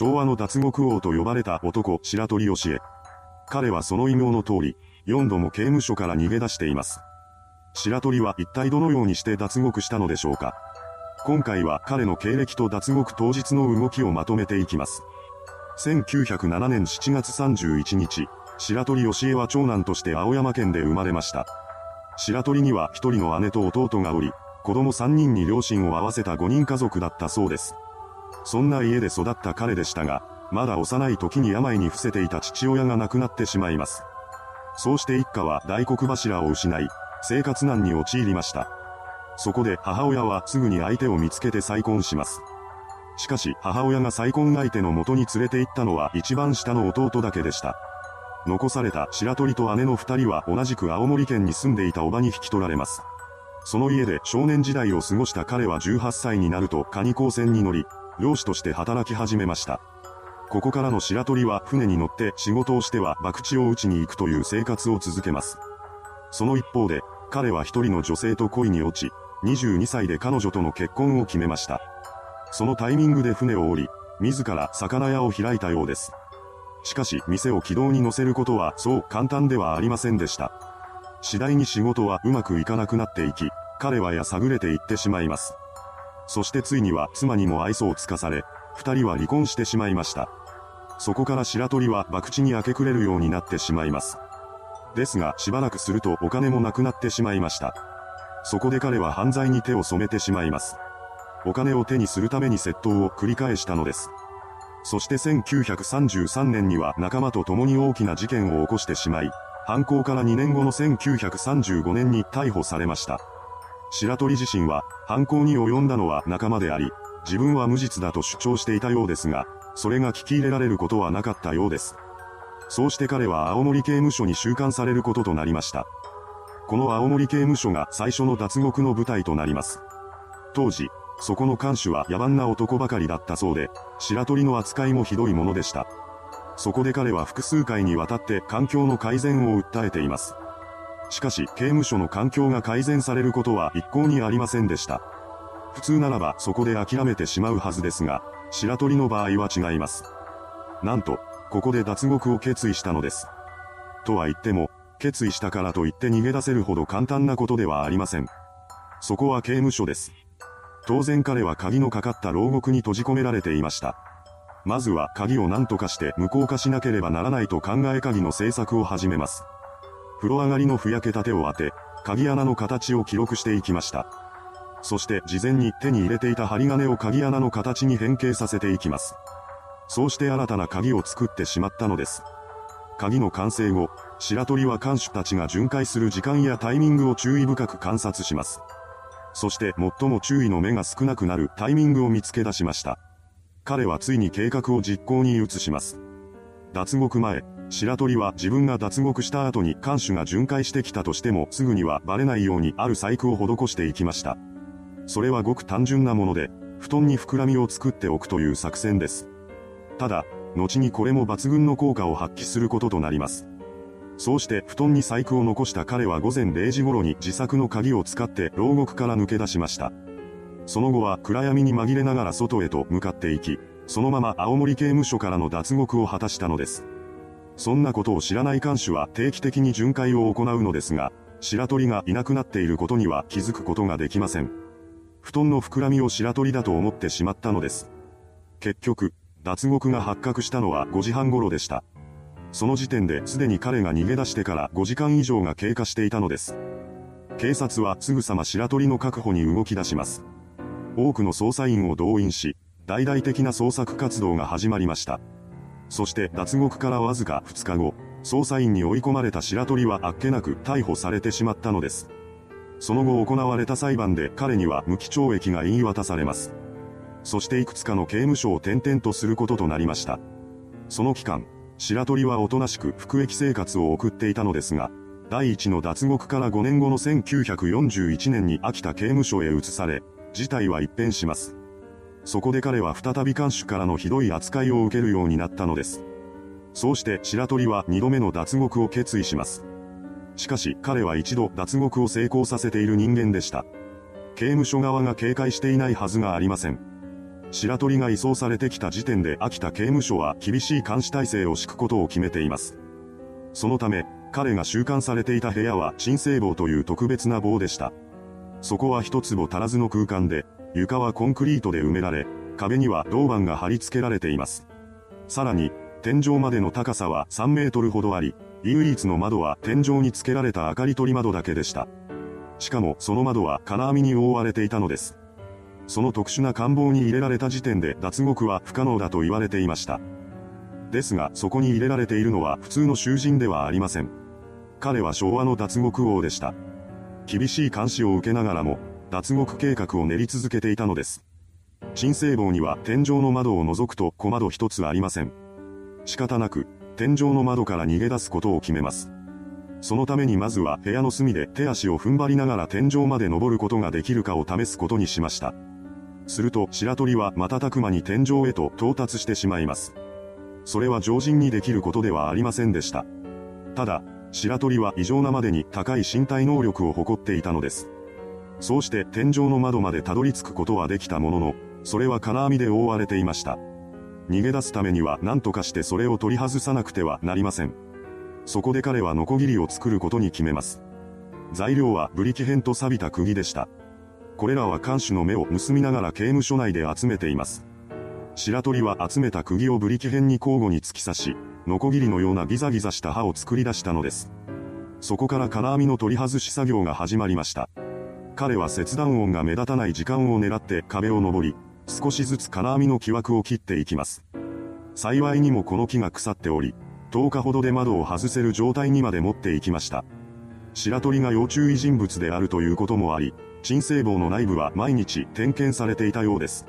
昭和の脱獄王と呼ばれた男、白鳥義恵。彼はその異名の通り、4度も刑務所から逃げ出しています。白鳥は一体どのようにして脱獄したのでしょうか今回は彼の経歴と脱獄当日の動きをまとめていきます。1907年7月31日、白鳥義恵は長男として青山県で生まれました。白鳥には一人の姉と弟がおり、子供3人に両親を合わせた5人家族だったそうです。そんな家で育った彼でしたが、まだ幼い時に病に伏せていた父親が亡くなってしまいます。そうして一家は大黒柱を失い、生活難に陥りました。そこで母親はすぐに相手を見つけて再婚します。しかし母親が再婚相手の元に連れて行ったのは一番下の弟だけでした。残された白鳥と姉の二人は同じく青森県に住んでいた叔母に引き取られます。その家で少年時代を過ごした彼は18歳になるとカニ港船に乗り、漁師として働き始めました。ここからの白鳥は船に乗って仕事をしては博打を打ちに行くという生活を続けます。その一方で、彼は一人の女性と恋に落ち、22歳で彼女との結婚を決めました。そのタイミングで船を降り、自ら魚屋を開いたようです。しかし、店を軌道に乗せることはそう簡単ではありませんでした。次第に仕事はうまくいかなくなっていき、彼はやさぐれていってしまいます。そしてついには妻にも愛想をつかされ、二人は離婚してしまいました。そこから白鳥は博打に明け暮れるようになってしまいます。ですがしばらくするとお金もなくなってしまいました。そこで彼は犯罪に手を染めてしまいます。お金を手にするために窃盗を繰り返したのです。そして1933年には仲間と共に大きな事件を起こしてしまい、犯行から2年後の1935年に逮捕されました。白鳥自身は、犯行に及んだのは仲間であり、自分は無実だと主張していたようですが、それが聞き入れられることはなかったようです。そうして彼は青森刑務所に収監されることとなりました。この青森刑務所が最初の脱獄の舞台となります。当時、そこの看守は野蛮な男ばかりだったそうで、白鳥の扱いもひどいものでした。そこで彼は複数回にわたって環境の改善を訴えています。しかし、刑務所の環境が改善されることは一向にありませんでした。普通ならばそこで諦めてしまうはずですが、白鳥の場合は違います。なんと、ここで脱獄を決意したのです。とは言っても、決意したからといって逃げ出せるほど簡単なことではありません。そこは刑務所です。当然彼は鍵のかかった牢獄に閉じ込められていました。まずは鍵を何とかして無効化しなければならないと考え鍵の製作を始めます。風呂上がりのふやけた手を当て、鍵穴の形を記録していきました。そして事前に手に入れていた針金を鍵穴の形に変形させていきます。そうして新たな鍵を作ってしまったのです。鍵の完成後、白鳥は看守たちが巡回する時間やタイミングを注意深く観察します。そして最も注意の目が少なくなるタイミングを見つけ出しました。彼はついに計画を実行に移します。脱獄前、白鳥は自分が脱獄した後に看守が巡回してきたとしてもすぐにはバレないようにある細工を施していきました。それはごく単純なもので、布団に膨らみを作っておくという作戦です。ただ、後にこれも抜群の効果を発揮することとなります。そうして布団に細工を残した彼は午前0時頃に自作の鍵を使って牢獄から抜け出しました。その後は暗闇に紛れながら外へと向かっていき、そのまま青森刑務所からの脱獄を果たしたのです。そんなことを知らない看守は定期的に巡回を行うのですが、白鳥がいなくなっていることには気づくことができません。布団の膨らみを白鳥だと思ってしまったのです。結局、脱獄が発覚したのは5時半頃でした。その時点ですでに彼が逃げ出してから5時間以上が経過していたのです。警察はすぐさま白鳥の確保に動き出します。多くの捜査員を動員し、大々的な捜索活動が始まりました。そして脱獄からわずか2日後、捜査員に追い込まれた白鳥はあっけなく逮捕されてしまったのです。その後行われた裁判で彼には無期懲役が言い渡されます。そしていくつかの刑務所を転々とすることとなりました。その期間、白鳥はおとなしく服役生活を送っていたのですが、第一の脱獄から5年後の1941年に秋田刑務所へ移され、事態は一変します。そこで彼は再び看守からのひどい扱いを受けるようになったのです。そうして白鳥は2度目の脱獄を決意します。しかし彼は一度脱獄を成功させている人間でした。刑務所側が警戒していないはずがありません。白鳥が移送されてきた時点で秋田刑務所は厳しい監視体制を敷くことを決めています。そのため、彼が収監されていた部屋は鎮静棒という特別な棒でした。そこは一坪足らずの空間で、床はコンクリートで埋められ、壁には銅板が貼り付けられています。さらに、天井までの高さは3メートルほどあり、唯一の窓は天井に付けられた明かり取り窓だけでした。しかもその窓は金網に覆われていたのです。その特殊な官房に入れられた時点で脱獄は不可能だと言われていました。ですが、そこに入れられているのは普通の囚人ではありません。彼は昭和の脱獄王でした。厳しい監視を受けながらも、脱獄計画を練り続けていたのです。鎮静房には天井の窓を除くと小窓一つありません。仕方なく、天井の窓から逃げ出すことを決めます。そのためにまずは部屋の隅で手足を踏ん張りながら天井まで登ることができるかを試すことにしました。すると白鳥は瞬く間に天井へと到達してしまいます。それは常人にできることではありませんでした。ただ、白鳥は異常なまでに高い身体能力を誇っていたのです。そうして天井の窓までたどり着くことはできたものの、それは金網で覆われていました。逃げ出すためには何とかしてそれを取り外さなくてはなりません。そこで彼はノコギリを作ることに決めます。材料はブリキ片と錆びた釘でした。これらは看守の目を盗みながら刑務所内で集めています。白鳥は集めた釘をブリキ片に交互に突き刺し、ノコギリのようなギザギザした刃を作り出したのです。そこから金網の取り外し作業が始まりました。彼は切断音が目立たない時間を狙って壁を登り、少しずつ金網の木枠を切っていきます。幸いにもこの木が腐っており、10日ほどで窓を外せる状態にまで持っていきました。白鳥が要注意人物であるということもあり、鎮静房の内部は毎日点検されていたようです。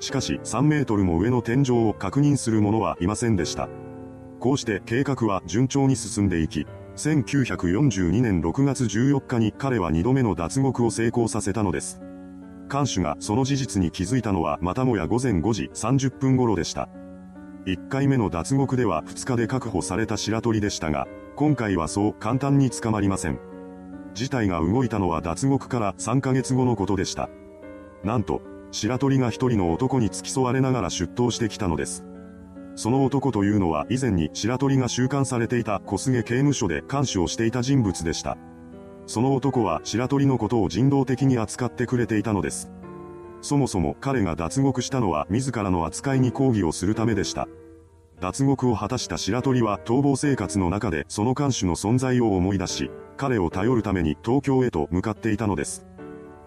しかし3メートルも上の天井を確認する者はいませんでした。こうして計画は順調に進んでいき、1942年6月14日に彼は2度目の脱獄を成功させたのです。看守がその事実に気づいたのはまたもや午前5時30分頃でした。1回目の脱獄では2日で確保された白鳥でしたが、今回はそう簡単に捕まりません。事態が動いたのは脱獄から3ヶ月後のことでした。なんと、白鳥が一人の男に付き添われながら出頭してきたのです。その男というのは以前に白鳥が収監されていた小菅刑務所で監視をしていた人物でした。その男は白鳥のことを人道的に扱ってくれていたのです。そもそも彼が脱獄したのは自らの扱いに抗議をするためでした。脱獄を果たした白鳥は逃亡生活の中でその看守の存在を思い出し、彼を頼るために東京へと向かっていたのです。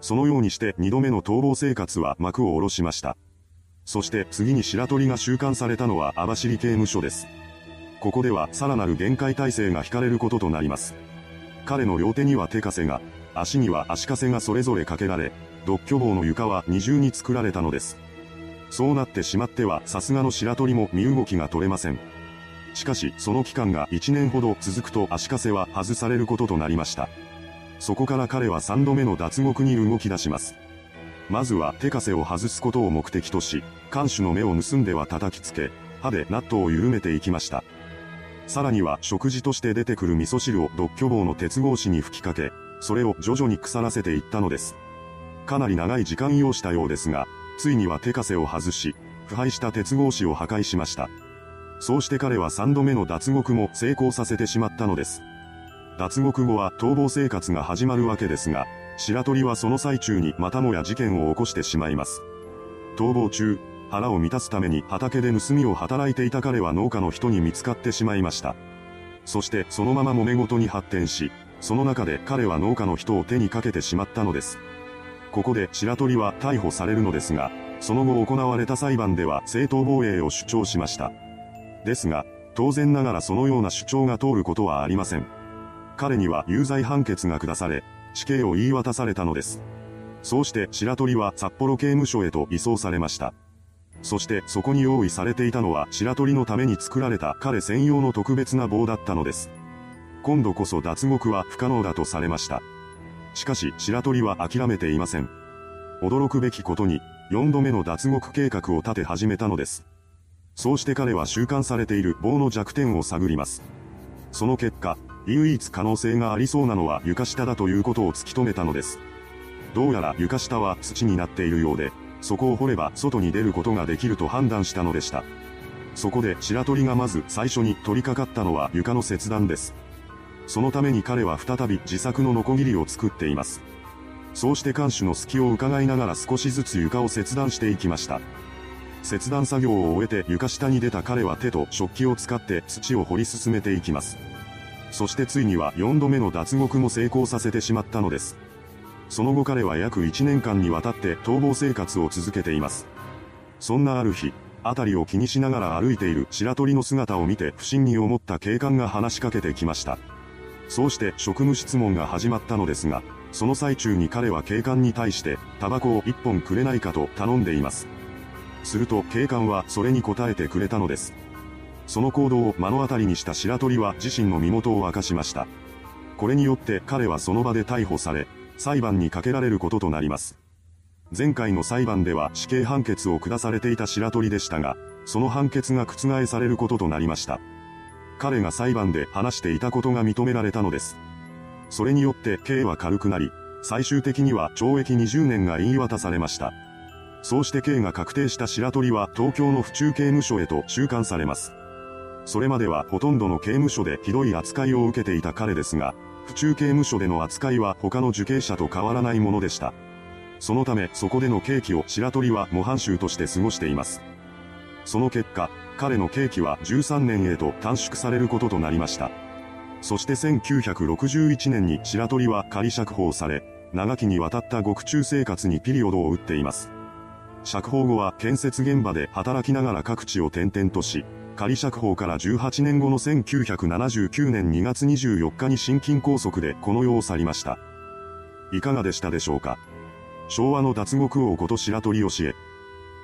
そのようにして二度目の逃亡生活は幕を下ろしました。そして次に白鳥が収監されたのは網走刑務所です。ここではさらなる限界体制が引かれることとなります。彼の両手には手枷が、足には足かせがそれぞれかけられ、独居房の床は二重に作られたのです。そうなってしまってはさすがの白鳥も身動きが取れません。しかし、その期間が1年ほど続くと足かせは外されることとなりました。そこから彼は3度目の脱獄に動き出します。まずは手枷を外すことを目的とし、看守の目を盗んでは叩きつけ、歯でナットを緩めていきました。さらには食事として出てくる味噌汁を独居房の鉄格子に吹きかけ、それを徐々に腐らせていったのです。かなり長い時間要したようですが、ついには手枷を外し、腐敗した鉄格子を破壊しました。そうして彼は3度目の脱獄も成功させてしまったのです。脱獄後は逃亡生活が始まるわけですが、白鳥はその最中にまたもや事件を起こしてしまいます。逃亡中、腹を満たすために畑で盗みを働いていた彼は農家の人に見つかってしまいました。そしてそのまま揉め事に発展し、その中で彼は農家の人を手にかけてしまったのです。ここで白鳥は逮捕されるのですが、その後行われた裁判では正当防衛を主張しました。ですが、当然ながらそのような主張が通ることはありません。彼には有罪判決が下され、死刑を言い渡されたのです。そうして白鳥は札幌刑務所へと移送されました。そしてそこに用意されていたのは白鳥のために作られた彼専用の特別な棒だったのです。今度こそ脱獄は不可能だとされました。しかし白鳥は諦めていません。驚くべきことに、4度目の脱獄計画を立て始めたのです。そうして彼は収監されている棒の弱点を探ります。その結果、唯一可能性がありそうなのは床下だということを突き止めたのです。どうやら床下は土になっているようで、そこを掘れば外に出ることができると判断したのでした。そこで白鳥がまず最初に取り掛かったのは床の切断です。そのために彼は再び自作のノコギリを作っています。そうして看守の隙を伺いながら少しずつ床を切断していきました。切断作業を終えて床下に出た彼は手と食器を使って土を掘り進めていきます。そしてついには4度目の脱獄も成功させてしまったのです。その後彼は約1年間にわたって逃亡生活を続けています。そんなある日、辺りを気にしながら歩いている白鳥の姿を見て不審に思った警官が話しかけてきました。そうして職務質問が始まったのですが、その最中に彼は警官に対して、タバコを一本くれないかと頼んでいます。すると警官はそれに答えてくれたのです。その行動を目の当たりにした白鳥は自身の身元を明かしました。これによって彼はその場で逮捕され、裁判にかけられることとなります。前回の裁判では死刑判決を下されていた白鳥でしたが、その判決が覆されることとなりました。彼が裁判で話していたことが認められたのです。それによって刑は軽くなり、最終的には懲役20年が言い渡されました。そうして刑が確定した白鳥は東京の府中刑務所へと収監されます。それまではほとんどの刑務所でひどい扱いを受けていた彼ですが、府中刑務所での扱いは他の受刑者と変わらないものでした。そのためそこでの刑期を白鳥は模範囚として過ごしています。その結果、彼の刑期は13年へと短縮されることとなりました。そして1961年に白鳥は仮釈放され、長きにわたった獄中生活にピリオドを打っています。釈放後は建設現場で働きながら各地を転々とし、仮釈放から18年後の1979年2月24日に心筋梗塞でこの世を去りました。いかがでしたでしょうか？昭和の脱獄王こと白鳥義恵。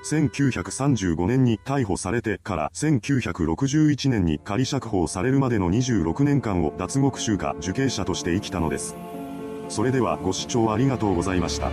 1935年に逮捕されてから1961年に仮釈放されるまでの26年間を脱獄囚か受刑者として生きたのです。それではご視聴ありがとうございました。